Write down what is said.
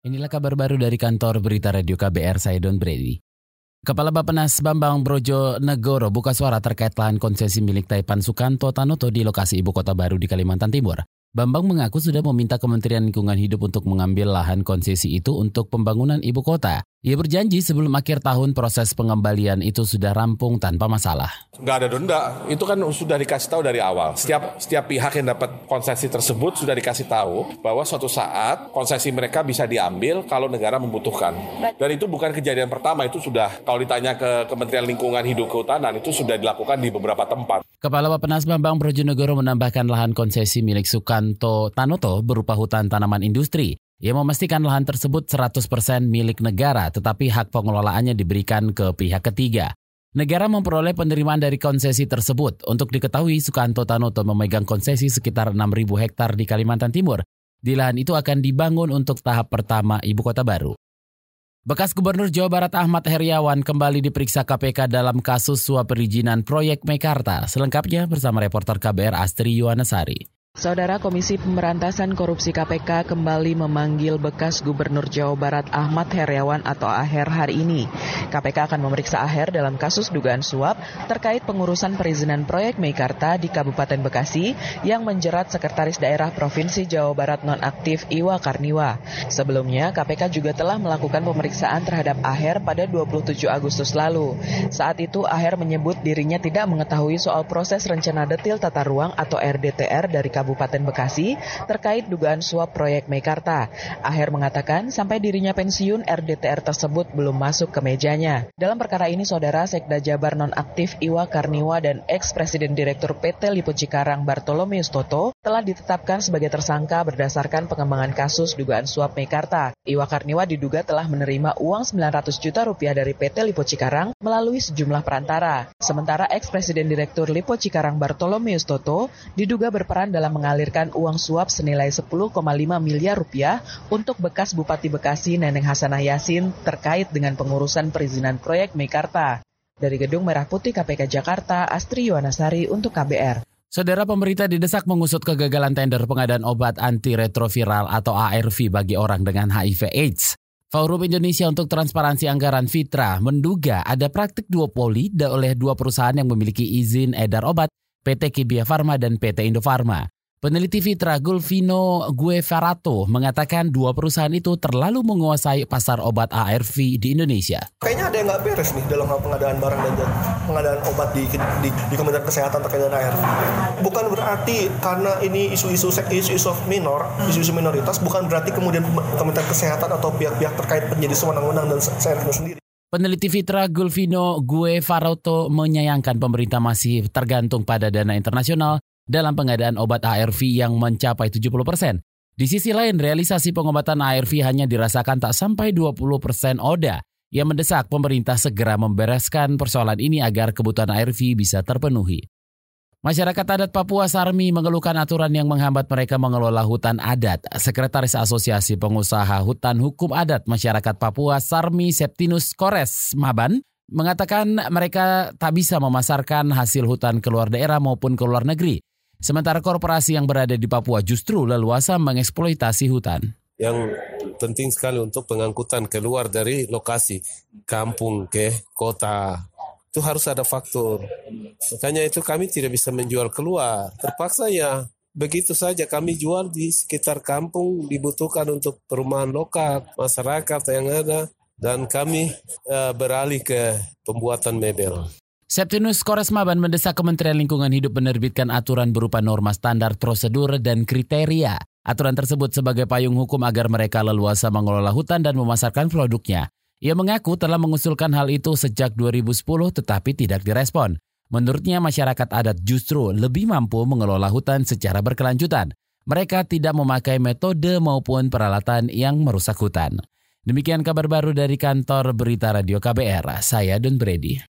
Inilah kabar baru dari kantor berita radio KBR, saya Don Brady. Kepala Bapenas Bambang Brojo Negoro buka suara terkait lahan konsesi milik Taipan Sukanto Tanoto di lokasi ibu kota baru di Kalimantan Timur. Bambang mengaku sudah meminta Kementerian Lingkungan Hidup untuk mengambil lahan konsesi itu untuk pembangunan ibu kota. Ia berjanji sebelum akhir tahun proses pengembalian itu sudah rampung tanpa masalah. Nggak ada denda, itu kan sudah dikasih tahu dari awal. Setiap setiap pihak yang dapat konsesi tersebut sudah dikasih tahu bahwa suatu saat konsesi mereka bisa diambil kalau negara membutuhkan. Dan itu bukan kejadian pertama, itu sudah kalau ditanya ke Kementerian Lingkungan Hidup Kehutanan itu sudah dilakukan di beberapa tempat. Kepala Bapenas Bambang Brojonegoro menambahkan lahan konsesi milik Sukanto Tanoto berupa hutan tanaman industri. Ia memastikan lahan tersebut 100% milik negara, tetapi hak pengelolaannya diberikan ke pihak ketiga. Negara memperoleh penerimaan dari konsesi tersebut. Untuk diketahui, Sukanto Tanoto memegang konsesi sekitar 6.000 hektar di Kalimantan Timur. Di lahan itu akan dibangun untuk tahap pertama ibu kota baru. Bekas Gubernur Jawa Barat Ahmad Heriawan kembali diperiksa KPK dalam kasus suap perizinan proyek Mekarta. Selengkapnya bersama reporter KBR Astri Yuwanasari. Saudara Komisi Pemberantasan Korupsi KPK kembali memanggil bekas Gubernur Jawa Barat Ahmad Heriawan atau Aher hari ini. KPK akan memeriksa Aher dalam kasus dugaan suap terkait pengurusan perizinan proyek Meikarta di Kabupaten Bekasi yang menjerat Sekretaris Daerah Provinsi Jawa Barat nonaktif Iwa Karniwa. Sebelumnya, KPK juga telah melakukan pemeriksaan terhadap Aher pada 27 Agustus lalu. Saat itu, Aher menyebut dirinya tidak mengetahui soal proses rencana detil tata ruang atau RDTR dari Kabupaten Bekasi terkait dugaan suap proyek Mekarta. Aher mengatakan sampai dirinya pensiun RDTR tersebut belum masuk ke mejanya. Dalam perkara ini saudara Sekda Jabar nonaktif Iwa Karniwa dan ex-presiden direktur PT Lipo Cikarang Bartolomeus Toto telah ditetapkan sebagai tersangka berdasarkan pengembangan kasus dugaan suap Mekarta. Iwa Karniwa diduga telah menerima uang 900 juta rupiah dari PT Lipo Cikarang melalui sejumlah perantara. Sementara ex-presiden direktur Lipo Cikarang Bartolomeus Toto diduga berperan dalam mengalirkan uang suap senilai 10,5 miliar rupiah untuk bekas Bupati Bekasi Neneng Hasanah Yasin terkait dengan pengurusan perizinan proyek Mekarta. Dari Gedung Merah Putih KPK Jakarta, Astri Yuwanasari untuk KBR. Saudara pemerintah didesak mengusut kegagalan tender pengadaan obat antiretroviral atau ARV bagi orang dengan HIV AIDS. Forum Indonesia untuk Transparansi Anggaran Fitra menduga ada praktik duopoli oleh dua perusahaan yang memiliki izin edar obat, PT Kibia Farma dan PT Indofarma. Peneliti Fitra Gulvino Guevarato mengatakan dua perusahaan itu terlalu menguasai pasar obat ARV di Indonesia. Kayaknya ada yang nggak beres nih dalam hal pengadaan barang dan pengadaan obat di, di, di Kementerian Kesehatan terkait dengan ARV. Bukan berarti karena ini isu-isu isu-isu minor, isu-isu minoritas, bukan berarti kemudian Kementerian Kesehatan atau pihak-pihak terkait menjadi sewenang-wenang dan seenaknya sendiri. Peneliti Fitra Gulvino Guevarato menyayangkan pemerintah masih tergantung pada dana internasional dalam pengadaan obat ARV yang mencapai 70 persen. Di sisi lain, realisasi pengobatan ARV hanya dirasakan tak sampai 20 persen ODA yang mendesak pemerintah segera membereskan persoalan ini agar kebutuhan ARV bisa terpenuhi. Masyarakat adat Papua Sarmi mengeluhkan aturan yang menghambat mereka mengelola hutan adat. Sekretaris Asosiasi Pengusaha Hutan Hukum Adat Masyarakat Papua Sarmi Septinus Kores Maban mengatakan mereka tak bisa memasarkan hasil hutan keluar daerah maupun ke luar negeri. Sementara korporasi yang berada di Papua justru leluasa mengeksploitasi hutan. Yang penting sekali untuk pengangkutan keluar dari lokasi kampung ke kota itu harus ada faktor. Makanya itu kami tidak bisa menjual keluar. Terpaksa ya begitu saja kami jual di sekitar kampung dibutuhkan untuk perumahan lokal, masyarakat yang ada dan kami uh, beralih ke pembuatan mebel. Septinus Koresmaban mendesak Kementerian Lingkungan Hidup menerbitkan aturan berupa norma standar prosedur dan kriteria. Aturan tersebut sebagai payung hukum agar mereka leluasa mengelola hutan dan memasarkan produknya. Ia mengaku telah mengusulkan hal itu sejak 2010 tetapi tidak direspon. Menurutnya masyarakat adat justru lebih mampu mengelola hutan secara berkelanjutan. Mereka tidak memakai metode maupun peralatan yang merusak hutan. Demikian kabar baru dari kantor Berita Radio KBR. Saya Don Brady.